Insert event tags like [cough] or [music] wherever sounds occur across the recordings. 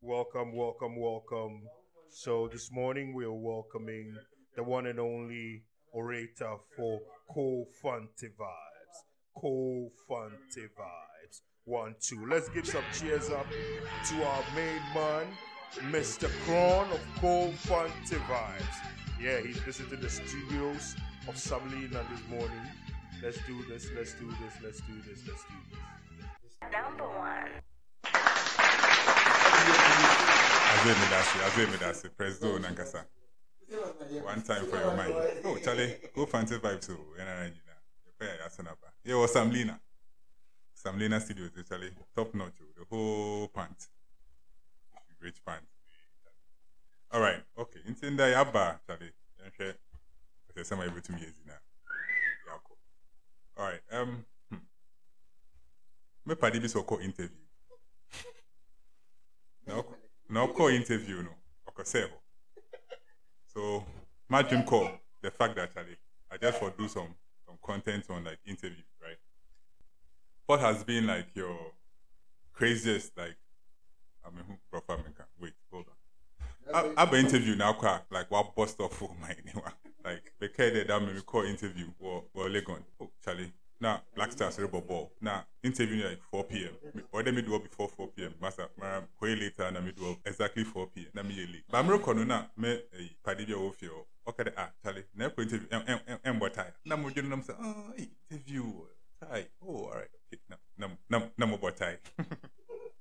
Welcome, welcome, welcome. So this morning we are welcoming the one and only orator for Co Fante Vibes. Co Fante Vibes. One, two. Let's give some cheers up to our main man, Mr. Kron of Co Fante Vibes. Yeah, he's visited the studios of Samlina this morning. Let's do this, let's do this, let's do this, let's do this. Number one. Azwe Medasi, Azwe Medasi, press zone Nankasa. One time for your mind. Oh, Charlie, go fancy vibes. So. Yeah, was Samlina. Samlina Studios, Charlie. Top notch. oh, The whole pant. Rich pant. All right. Okay. Intenda yaba, Charlie. Yanhwe. Ose sama yebetu miyezi na. Yako. All right. Um. Hmm. Me padi bi so interview. Na ọkọ na ọkọ interview no. Ọkọsẹ hɔ so imagine call the fact that Charlie I just for do some some content on like interview right? What has been like your craziest like I mean who proper American? Wait hold on. I have interview now kwa like what bust off for my [laughs] like the care that that me call interview or or Legon. Oh Charlie now Black Stars Cerebral Ball. Now interview like 4 p.m. or then me do up before 4 p.m. Master my way later na me do up exactly 4 p.m. na me late but I'm record na me eh padi bi o feel okay the ah Charlie na ko interview em em em what time? Na mo jono na mo say oh hey, interview hi oh all right okay. Na na na na mo what time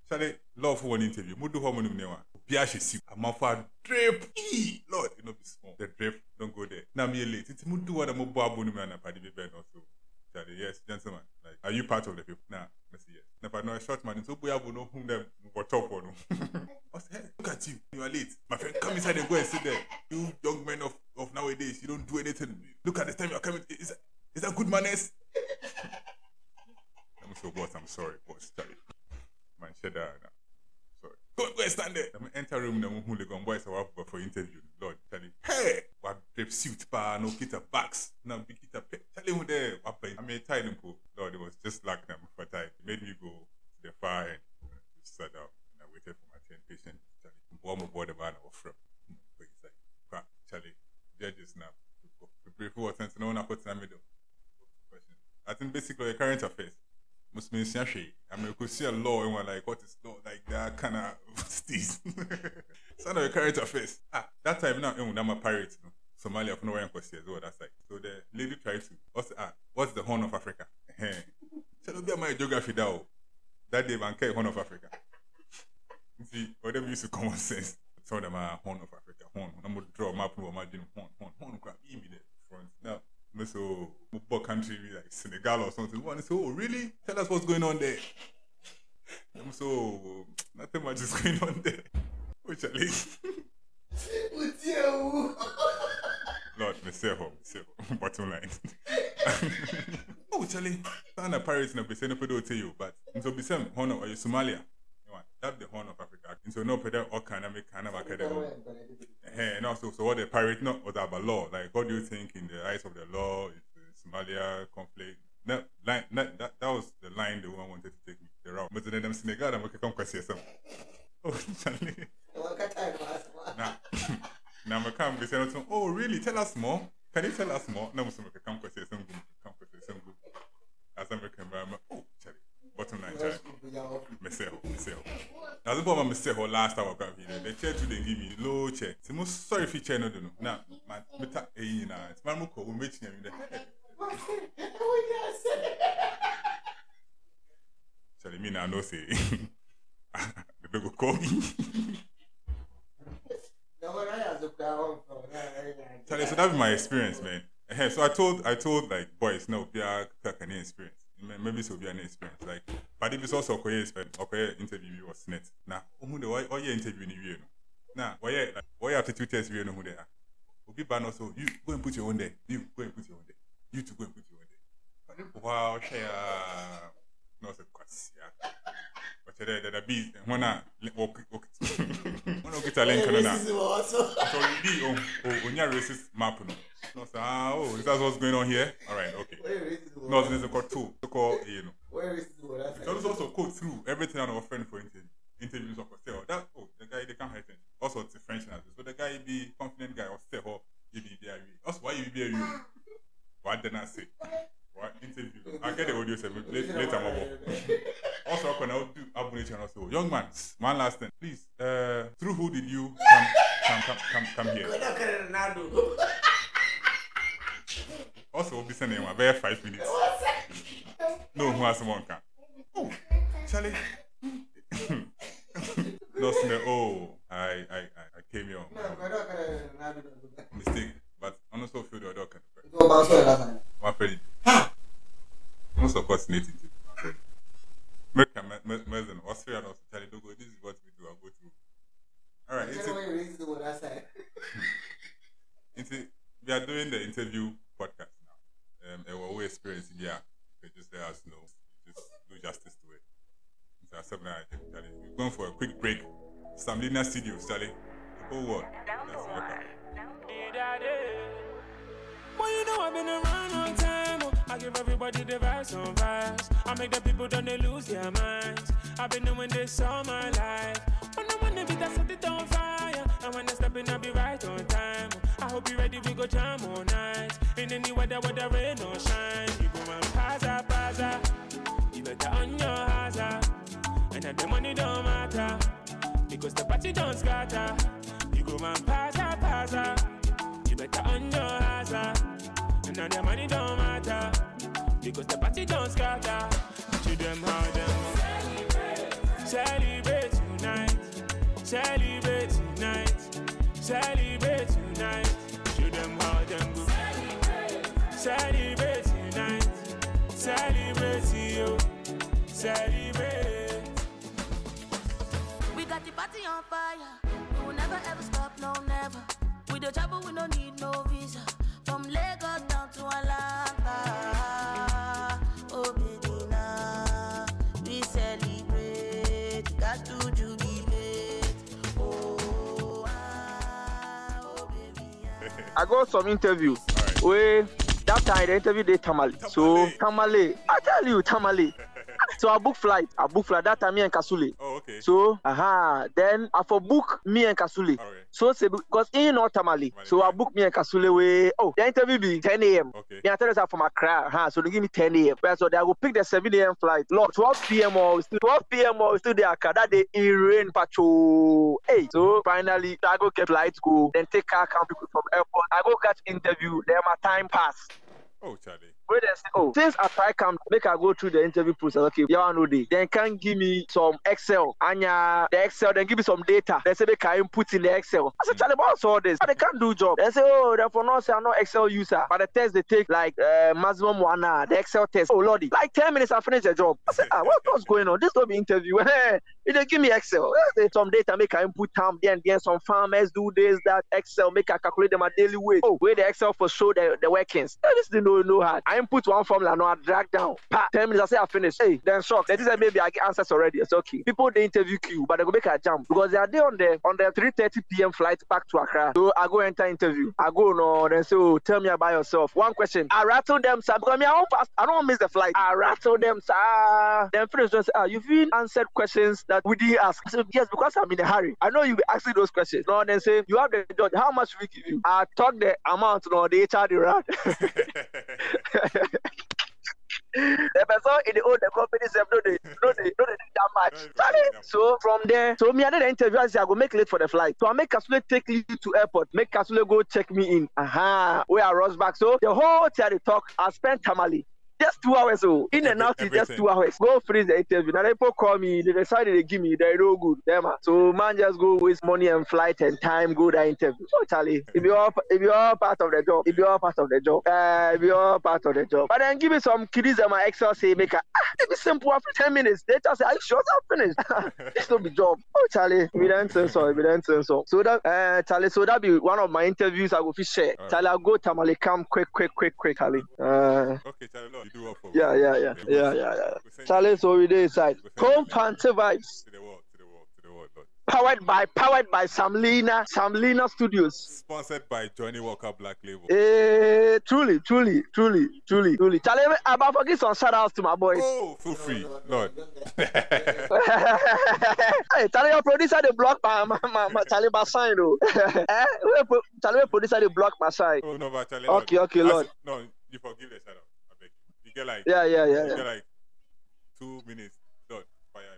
Charlie love for one interview. Mo do how mo nim ne wa bi a hye si amafo a drip ee lord you know be small. The drip don't go there. Na me late it mo do what mo bo abo no me na padi bi ben also. Charlie, yes, gentlemen. Like, are you part of the people? Nah, let's see, yes. If I know a short man, so boy, I will know whom them what top on. I said, hey, look at you. You are late. My friend, come inside and go and sit there. You young men of, of nowadays, you don't do anything. Look at the time you're coming. Is is that good manners? [laughs] I'm so boss, I'm sorry, boss. Charlie. Man, shut down now. Sorry. Go, go and stand there. I'm enter room, who the gun boys are up for interview. Lord, Charlie. Hey! What drip suit, pa, no kita backs. No big kita pet. Charlie, who there? What I mean, tied him, po. Lord, it was just like them for time. It made me go to the far end. Just sat down and I waited for my turn patient. Charlie, aboard the man I was from. But it's like, "Kwa, Charlie, judges now. For what sense? No one put in the middle. I think basically the current affairs. Must mean Siashi. I mean, you could see a law and we're like, what is law? Like that kind of steez. [laughs] Some of the current affairs. Ah, that time now, I'm a pirate. No? Somalia, nowhere in Kosi as well, that side. So the lady tried to, what's, ah, what's the Horn of Africa? Tell me my geography now. That day, man, care Horn of Africa. See, whatever used to common sense. Tell them, ah, Horn of Africa, Horn. I'm going to draw a map, no, imagine Horn, Horn, Horn, crap, give me the front. Now, so, football country like Senegal or something. One say, oh, really? Tell us what's going on there. I'm so, nothing much is going on there. Which at least, Lord, me say home, say home. Bottom line. oh, Charlie, I'm a pirate in a person of tell you, but so be some horn of Somalia. That's the horn of Africa. And eh, so no pedo or kind of make kind of academy. And also, so what the pirate not was about law. Like, what do you think in the eyes of the law? Is the Somalia conflict? No, line, that, that, that was the line the woman wanted to wrong. But then I'm saying, God, I'm going to come question some. Oh, Charlie. Now, now I'm come question some. Oh, really? Tell us more. Can you tell us more? No, I'm going to come question some. Come question some. As I'm going to come, oh, Charlie. Bottom line, Charlie. Myself, myself. Now, the bomb myself last hour come here. The chair today give me low chair. So, I'm sorry if you chair no, no, no. Now, my, my, my, my, my, my, my, my, my, my, my, my, my, my, my, Charlie, me now no say. [laughs] The go call me. Charlie, so that be my experience, man. So I told, I told like boys, no, be a can experience. May- Maybe so be an experience. Like, but if it's also okay, okay, interview was net. Now, who the why, why you interview in you? Now, why, you- why you two tests you know who they are? Obi ban also, you go and put your own there. You go and put your own there. You to go and put your own there. Wow, share. No, it's a question. But the the the bees, when I walk, walk, when I get a link on that. So you on on your racist map no. No say ah oh is that what's going on here? All right okay. No, there's a code two. To call you know. It also also code through everything I'm offering for interview. Interviews of say oh that oh the guy be confident guy or say oh you be there also why you be there you what did I say what interview I get the audio later mobile [laughs] also I do abonation also. Young man one last thing. Please uh through who did you come come come come, come here? Also we'll be sending one very five minutes. No who has one can? Oh Charlie? [laughs] No smell oh I I I I came here mistake. But I also feel the other kind of native make a Australia also Charlie don't go this is what we do I'll go through. All right it's, [laughs] we are doing the interview podcast now. Um, and we're experience yeah just let us know. Just do justice to it. Seven Charlie we're going for a quick break. Samlina Studios Charlie. The whole world I've been doing this all my life. When I wanna be that set it on fire. And when I step in, I'll be right on time. I hope you're ready, we go jam all night. In any weather, whether rain or shine. You go and pasa, pasa. You better on your hazard. And then the money don't matter. Because the party don't scatter. You go and pasa, pasa. You better on your hazard. And now the money don't matter. Because the party don't scatter. To them how them celebrate tonight. Celebrate tonight. Celebrate tonight. To them how them go. Celebrate tonight. Celebrate you. Celebrate. We got the party on fire. We will never ever stop, no never. We the travel, we don't need no visa. I got some interview Alright. where that time the interview they Tamale. So Tamale, I tell you Tamale. [laughs] So I book flight. I book flight that time me and Kasule. oh okay So aha, then I for book me and Kasule. alright So say because in not Tamale. So I book me and Kasule way. Oh, the interview be 10 a.m. okay Yeah, I tell us I'm from Accra, huh? So they give me 10 a.m. So they will pick the 7 a.m. flight. Lord, 12 p.m. or 12 p.m. or still there. That day it rain patrol. Hey, so finally I go get flight go. Then take car come people from airport. I go catch interview. Then my time pass. oh Charlie Wait a. Oh, since I try come make I go through the interview process. Okay, I know they. Then can give me some Excel. and Anya the Excel. Then give me some data. They say they can input in the Excel. I said, Charlie, what's all this? But they can't do job. They say, oh, therefore not say I'm not Excel user. But the test they take like uh, maximum one hour. The Excel test. Oh lordy, like ten minutes I finish the job. I said, ah, what, what's going on? This don't be interview. [laughs] They give me Excel, eh, some data make I input time. Then then some farmers do this that Excel make I calculate them a daily wage. Oh, where the Excel for show the, the workings. Eh, This thing no no hard. I input one formula, no I drag down. Pa, ten minutes I say I finish. Hey, then shock. They say maybe I get answers already. It's okay. People they interview queue, but they go make a jump because they are there on the on the 3:30 p.m. flight back to Accra. So I go enter interview. I go no, then say, oh, tell me about yourself. One question. I rattle them, sir, because me I won't pass. I don't miss the flight. I rattle them, sir. Then finish just say, ah, you've been answered questions that we didn't ask. I said, yes, because I'm in a hurry. I know you'll be asking those questions. No, then say, you have the judge. How much we give you? I talk the amount, no, the HR, the rat. The person in the old the company self no dey no dey no they do that much. So from there, so me I did the interview. I say I go make late for the flight. So I make Kasule take you to airport. Make Kasule go check me in. Aha, where I rush back. So the whole time they talk, I spent Tamale. Just two hours, oh, in and out is just two hours. Go freeze the interview. Now they people call me, they decided they give me, they're no good. Yeah, man. So man just go waste money and flight and time, go that interview. So Charlie, if you all if you all part of the job, if you all part of the job, uh, if you all part of the job. But then give me some kiddies and my Excel say make a ah, it be simple after 10 minutes. They just say, Are you sure I'm finished? [laughs] this no be job. Oh Charlie, we don't say so, we don't say so. So that uh Charlie, so that be one of my interviews I go fish share. Alright. Charlie, I'll go Tamale come quick, quick, quick, quick, Charlie. Uh okay Charlie you do for yeah, yeah, yeah, yeah, yeah, yeah. Charlie, so we dey inside. Home Panther vibes. to the world to the world to the world Lord powered by powered by Samlina Samlina Studios. Sponsored by Johnnie Walker Black Label. Eh, truly, truly, truly, truly, truly. Charlie, I'm about to give some shout outs to my boys. Oh, feel free, Lord. [laughs] hey, Charlie, your producer the block my my, my, my Charlie sign though. [laughs] eh, Charlie, your producer the block my sign. oh no, but Charlie. Okay, okay, Lord. No, you forgive the shout out. I beg you. You get like, Yeah, yeah, yeah, you yeah. get like two minutes.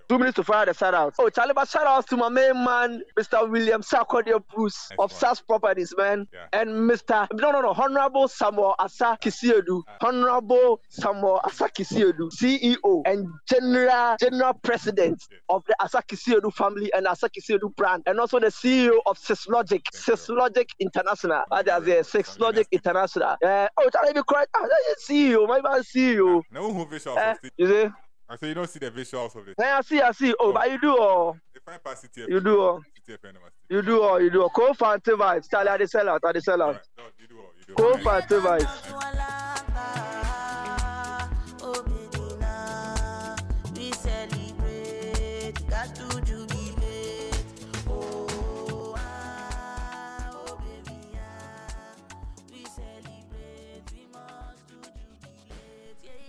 Lord, fire your. Two minutes to fire the shout out. Oh, Charlie, but shout outs to my main man, Mr. William Sarkodie Bruce of. SAS Properties, man. Yeah. And Mr. No, no, no, Honorable Samuel Asa Kisiedu. Ah. Honorable Samuel Asa Kisiedu, CEO and General General President Yes. of the Asa Kisiedu family and Asa Kisiedu brand. And also the CEO of Syslogic. Syslogic International. Ah, there's a Syslogic. International. Uh, oh, Charlie, be. Ah, that's CEO, my man, CEO. No who visuals Eh, it. you see? I say you don't see the visuals of it. Yeah, I see, I see. Oh, Oh. but you do, oh. They find past CTF. You do, oh. CTF You do all, you do all. Co-fancy vibes. Charlie, I sell out, I dey sell out. Alright, Lord, you do all. You do all. Vibes.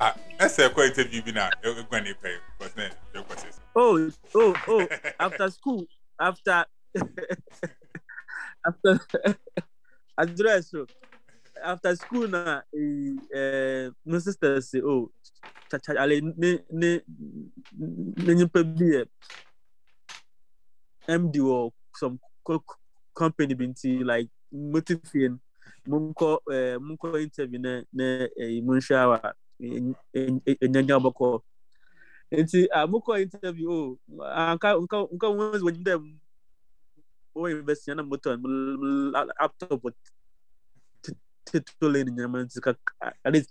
Oh, baby, now we celebrate. Got to jubilate. Oh, ah, oh, baby, ah, we celebrate. We must to jubilate. Yeah, yeah. Ah, ɛsɛ ɛkɔ interview bi na ɛgua ne pɛ because ne yɛ kɔ sɛ so. Oh, oh, oh, [laughs] after school, after [laughs] after [laughs] address so after school na eh, eh, my sister say oh cha cha ale ne ne ne nyimpa bi yɛ MD wɔ some co- co- company bi nti like motivate monkɔ eh, monkɔ interview na na eh, monhwɛ awa ɛnyanya bɔkɔ nti a mokɔ interview o anka nka nka wɔn wɔn dɛ wɔn invest na motor laptop titolo nyama nti ka at least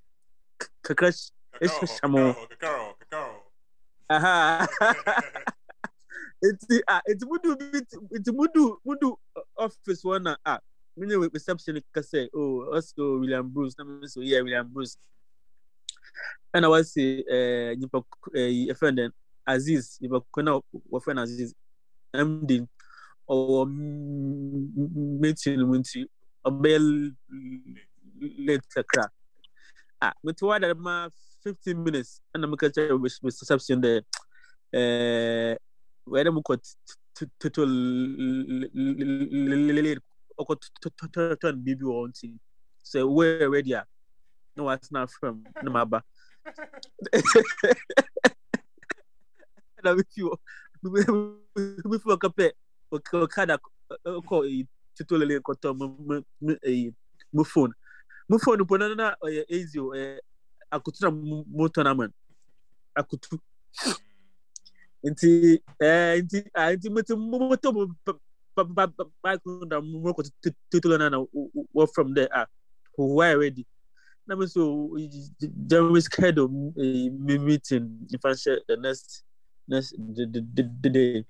kakra Kakao, ɛhyehyɛ mo kakao, kakao. aha. [laughs] Nti a nti mudu bi nti mudu mudu office hɔ na ah, a menye reception kasɛ o oh, ɔsɛ o william bruce na me so yɛ william bruce ɛna wasi ɛɛ nipa ɛɛ ɛfɛn dɛ aziz nipa ko na wɔfɛn no aziz md ɔwɔ meeting mu nti ɔbɛyɛ late kakra a mete wa ma fifteen minutes ɛna meka kyerɛ reception dɛ ɛɛ wɛrɛ mu kɔ toto late ɔkɔ tɔn biribi wɔ wɔyɛ ready na wasena fam na maba na mefi hɔ mefi hɔ kapɛ ɔkada kɔ titolele kɔtɔ mo phone mo phone mpo na na ɔyɛ easy o ɛyɛ akutu na motɔ na man akutu nti ɛɛ nti a nti mo motɔ mo bike na mo kɔ titolele na na from there a why already na me so Jeremy schedule a meeting if I share the next next the the, the, the day.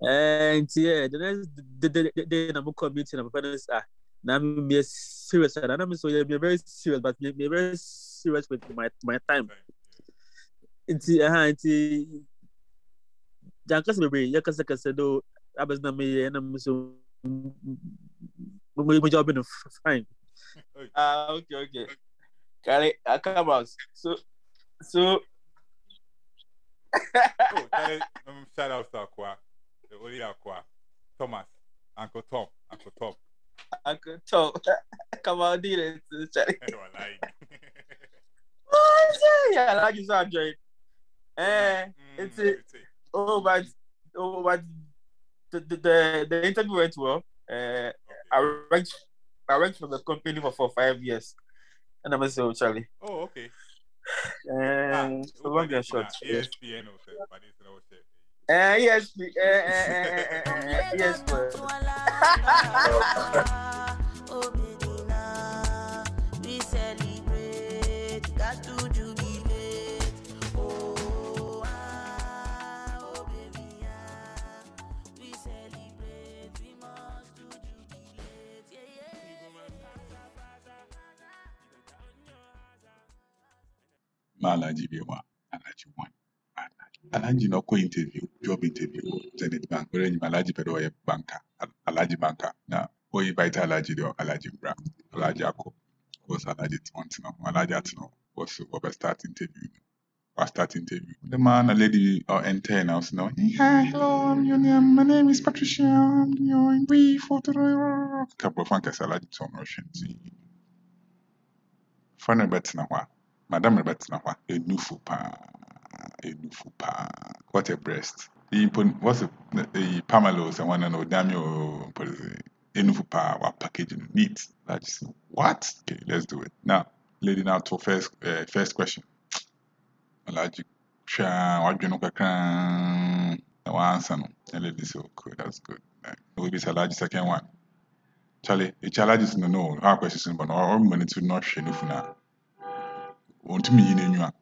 And yeah, the next the the the day na meeting na my parents ah na me be serious and I'm so yeah be very serious but me be very serious with my my time. Nti aha nti jankasa bebree yɛ kasa kasa do abɛs na me yɛ na me so mo mo job no fine. Ah, okay, okay. I come out. So, so. Oh, um, shout out to Aqua, the only Aqua, Thomas, Uncle Tom, Uncle Tom. Uncle Tom. [laughs] Come on, deal it. Charlie. I don't. What? Yeah, I like you so enjoy. Eh, it's it. oh, but oh, but the the the, interview went well. Uh, I worked I worked for the company for, for five years. And I'm so Charlie. Oh, okay. Um, so long and short. Yeah. ESPN also, but it's no shit. Uh, yes, One, interview job interview Bank was was start interview was start interview. The man a lady uh, enter na ɔsɛ na hi hello your name my name is Patricia you know we for the couple of fankɛse Alhaji tɔn na ɔhwɛ nti fa no bɛtena hɔ a madam no bɛtena hɔ a ɛnufu paa ɛnufu paa what a breast. Iyi mpo what's a iyi pamela sɛ wɔn no odami o mpo sɛ ɛnufu paa wa package no neat like say what? Okay let's do it. Now lady now to first uh, first question. Alhaji hwɛ a wadwe no kakraa na wansa no. Na lady sɛ okay that's good. Na obi sɛ alhaji second one. Charlie, alhaji sɛ no no how questions no but no ɔremma ne ti na ɔhwɛ ne funu a ɔntumi yi n'enyiwa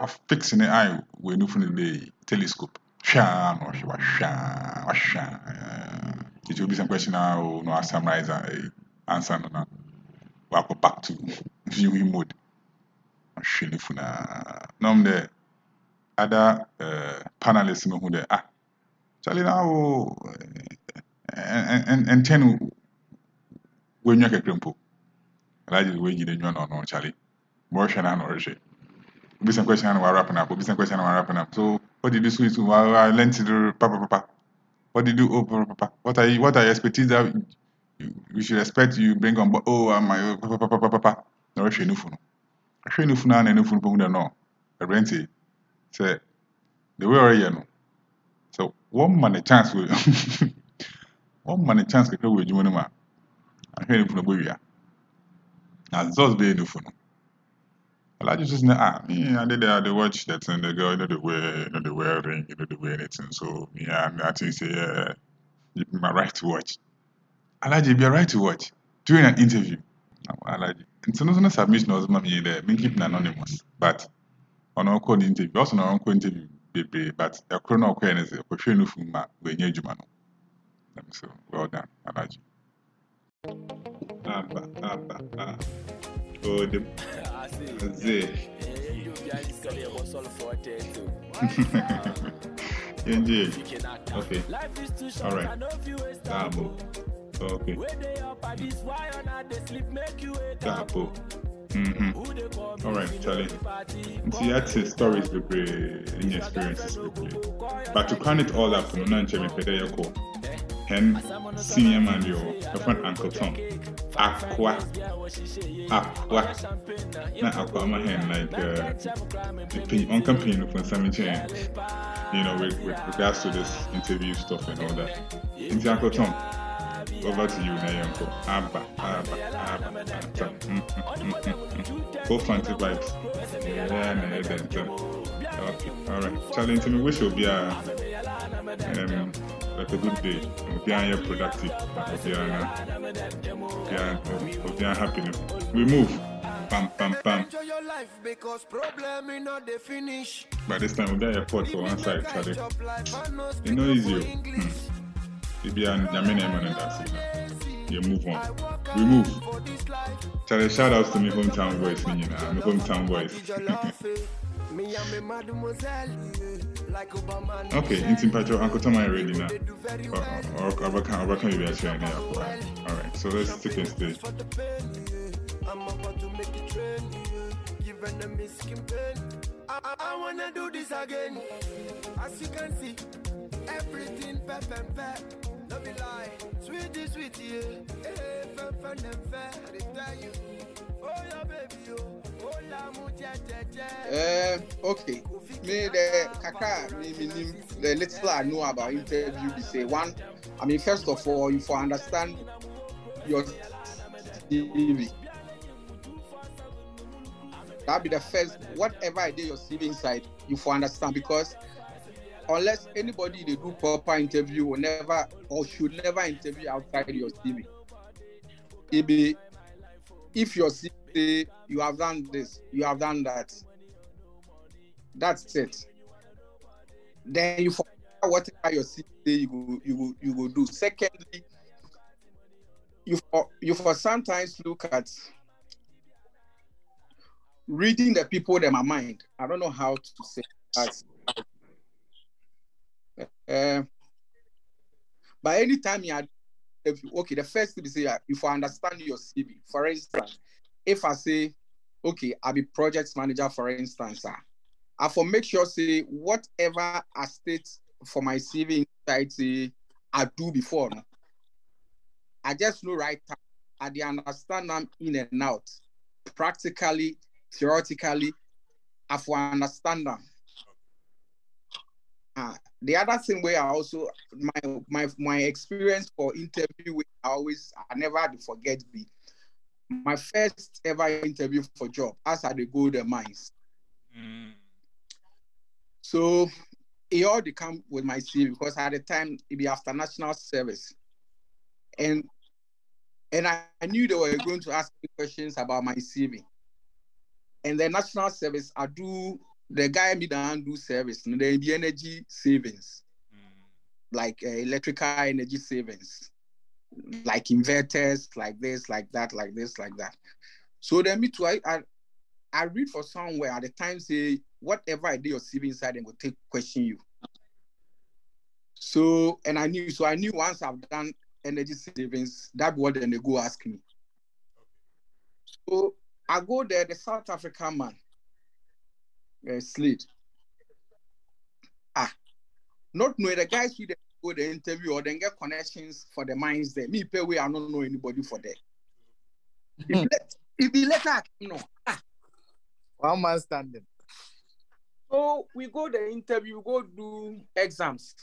afix ne eye wɔ ne funu de telescope. Hwɛ a na ɔhwɛ wahwɛ a wahwɛ a ekyi obi sɛ question a o na wasamrise a eh, answer no na wakɔ back to viewing mode. Ɔhwɛ ne funu a na ɔmo dɛ other uh, panelists no hu dɛ ah Charlie na o ɛnkyɛn no w'enyiwa kakra mpo alhaji de w'enyi n'enyiwa na ɔno Charlie wɔrehwɛ na na ɔrehwɛ obi sɛ question na warap na obi sɛ question na warap na so what did you do so I, I learned to do papa papa. What did you do? Oh what are you what are your expertise that you, should expect you bring on? Board oh am I papa papa papa na ɔrehwɛ nufu no ɔhwɛ nufu no. Na nufu no pɔmu dɛ no ɛbrɛnti sɛ the way ɔreyɛ [laughs] no sɛ wɔn ma ne chance wɔ wɔn ma ne chance kakra wɔ adwuma no mu a ahwɛ nufu no bɔ wia na zɔs bɛyɛ nufu no Alhaji just know, ah, me, I did, I did watch that and the girl, you know, the wear, you know, the wear ring, you know, the wear anything. So, yeah, I think say, yeah, it's my right to watch. Alhaji, be a right to watch during an interview. Alhaji, and so no submission was mommy there, me keep anonymous, but on our call interview, also on our call interview, baby, but a chrono awareness, a question of ma, when you're Jumano. So, well done, Alhaji. Abba, abba, ah. Oh, the, [laughs] Indeed. Okay. All right. Okay. Mm-hmm. All right, Charlie. See, that's the stories in your experiences bebree. But to crown it all up, no nan chemi pede yako. Hen senior man yo, friend Uncle Tom. Ah, aqua. Aqua. Ah, Na aqua ma hen like uh, on campaign for some change. You know, with, with regards to this interview stuff and all that. Into Uncle Tom. Over to you now, Uncle. Abba, Abba, Abba, Abba. Go mm, mm, mm, fancy vibes. Yeah, no, then, then. Okay, all right. Challenge me. Wish you'll be a um, like a good day. Be here productive. We'll be here, we'll be here happy. We move. Pam, pam, pam. Enjoy your life because problem in not the finish. By this time, we'll be airport for one side, Charlie. You know, easy. Hmm. You be an Yamene man and that's it. You move on. We move. Charlie, shout outs to me hometown boys, you my hometown boys. [laughs] Me and me mademoiselle, like Obama. okay, in Patrol, Uncle Tom, are ready now? Or, or, or, or, or can you be actually? Alright, so let's take a stage. for the pain. yeah. I'm about to make it train. yeah. Giving them skin pain. I, I, I wanna do this again. As you can see, everything pep and pep. No be lie, sweetie, sweetie, yeah. Hey, fun, fun, and fair. I tell you. Oh, yeah, baby, oh. Oh, je. Um, okay. Me the kaka me, me, me the little I know about interview be say one. I mean, first of all, you for understand your CV. That be the first. Whatever I did your CV inside, you for understand because unless anybody they do proper interview will never or should never interview outside your CV. It be if your CV you have done this, you have done that. That's it. Then you forget whatever your CV you go you go you go do. Secondly, you for you for sometimes look at reading the people in my mind. I don't know how to say. That's- Uh, but anytime you are, if you, okay, the first thing is say, if I understand your CV, for instance, if I say, okay, I'll be project manager, for instance, uh, I for make sure say whatever I state for my CV inside I do before. No? I just know right time. I understand them in and out. Practically, theoretically, I for understand them. Uh, the other thing where I also my my my experience for interview with I always I never forget be my first ever interview for job as I go the mines. Mm. So it all come with my CV because at the time it be after national service. And and I, I knew they were going to ask me questions about my CV. And the national service, I do the guy me down do service, and then the energy savings, like uh, electrical energy savings, like inverters, like this, like that, like this, like that. So then me too, I I, I read for somewhere at the time say whatever I do your CV inside, they will take question you. So and I knew so I knew once I've done energy savings, that what then they go ask me. So I go there, the South African man, uh, Slade. Ah, not knowing the guys who they go the interview or then get connections for the mines there. Me pay way, I don't know anybody for that. If let if he let her, you know. Ah. One man standing. So we go the interview, go do exams.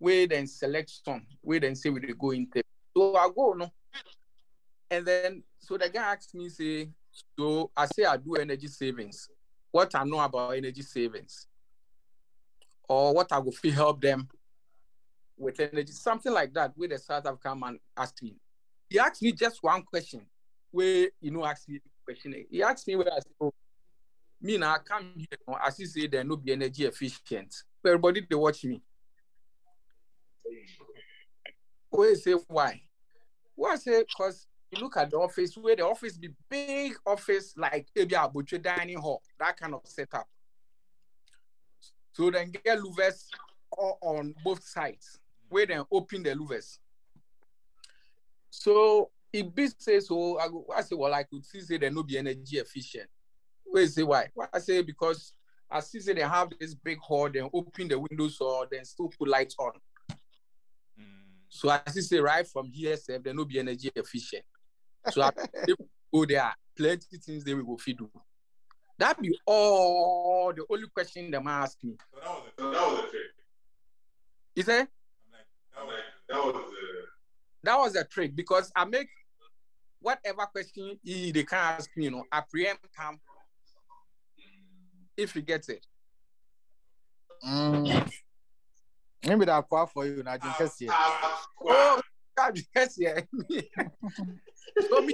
We then select some. We then say we dey go interview. So I go no. And then so the guy asked me, say, so I say I do energy savings. What I know about energy savings. Or what I will help them with energy, something like that, with the South African man asked me. He asked me just one question. Where you know asked me question. He asked me where I said, oh, me now I come here, you know, as say there no be energy efficient. Everybody they watch me. Where say why? Why say because you look at the office where the office be big office like maybe a butcher dining hall, that kind of setup. So then get louvers on both sides, where then open the louvers. So if this says so, I, go, I say, well, I could see say there no be energy efficient. Where say why? Why I say because I see say they have this big hall, then open the windows or then still put lights on. Mm. So I see say right from here, sef, there no be energy efficient. So I if we go there, plenty things they will go fit do. That be all the only question them ask me. So that was a, that was a trick. You say like, that was, that was a, that was a trick because I make whatever question he they can ask me, you know, I preempt him if he gets it. Mm. Maybe that far for you, now just here. Oh, God, [laughs] yes, yeah. so me, that, [laughs]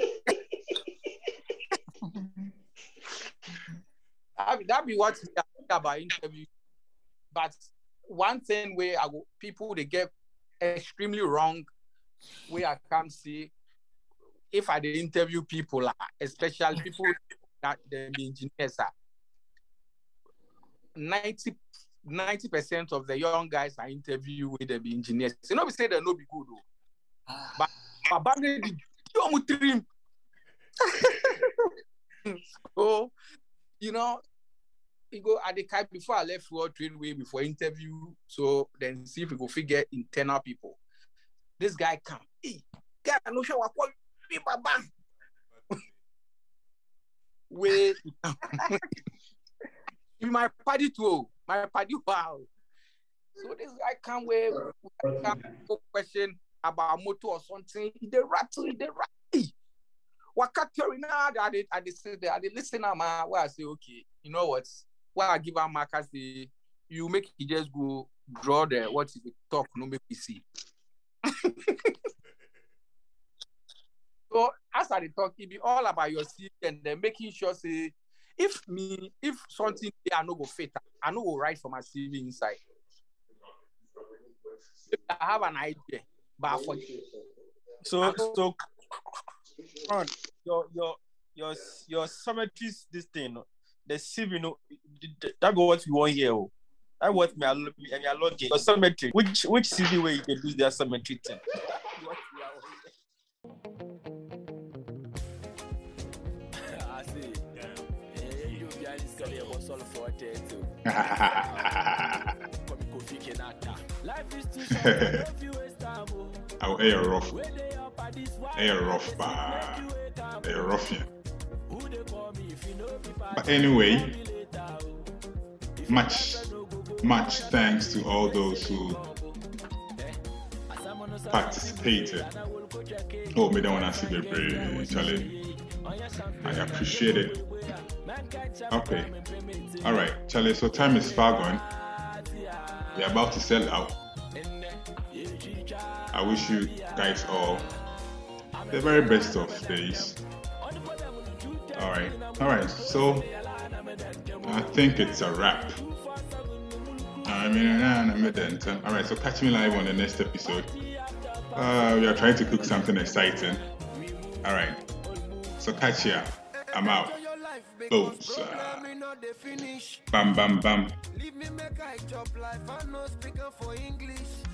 be, that be what I think about interview. But one thing where I go, people they get extremely wrong, where I can see if I dey interview people, ah, especially people that they be engineers are. 90 percent of the young guys I interview with they be engineers. You know, we say they no be good, though. but Baba young trim. [laughs] so, you know, you go at the kind before I left World Trade Way before interview. So then see if we go figure internal people. This guy come, hey, guy, no sure what call me Baba. [laughs] Wait, [laughs] my party too. Oh. My party wow. So this guy come with come question about motor or something. He dey rattle, he dey rattle. Waka theory now did I did sit there, did listen now, man. Where I say, okay, you know what? Why I give her markers the you make it just go draw the what is the talk, no make me see. [laughs] so as I talk, it be all about your CV and then making sure say if me if something I no go fit, I no go write for my CV inside. If I have an idea, but I forget. So so on your your your your cemeteries this thing. the CV, no, that go what we want here. Oh. That what me, I me, me, I log in. Or cemetery. Which which CV where you can do their cemetery thing? I see. Eh, you guys I'll air rough. Where they up at this one, Air rough, bah. make you wake up. Air ruffian. Who they call me if you know me But anyway, call me later, oh. much, much thanks to all those who participated. Oh, me don't want to see the brave, Charlie. I appreciate it. Okay. All right, Charlie. So time is far gone. We're about to sell out. I wish you guys all the very best of days. All right. All right. So I think it's a wrap. I mean, all right. So catch me live on the next episode. Uh, we are trying to cook something exciting. All right. So catch ya. I'm out. Sir. Bam, bam, bam. Leave me make I chop life, I speaker for English.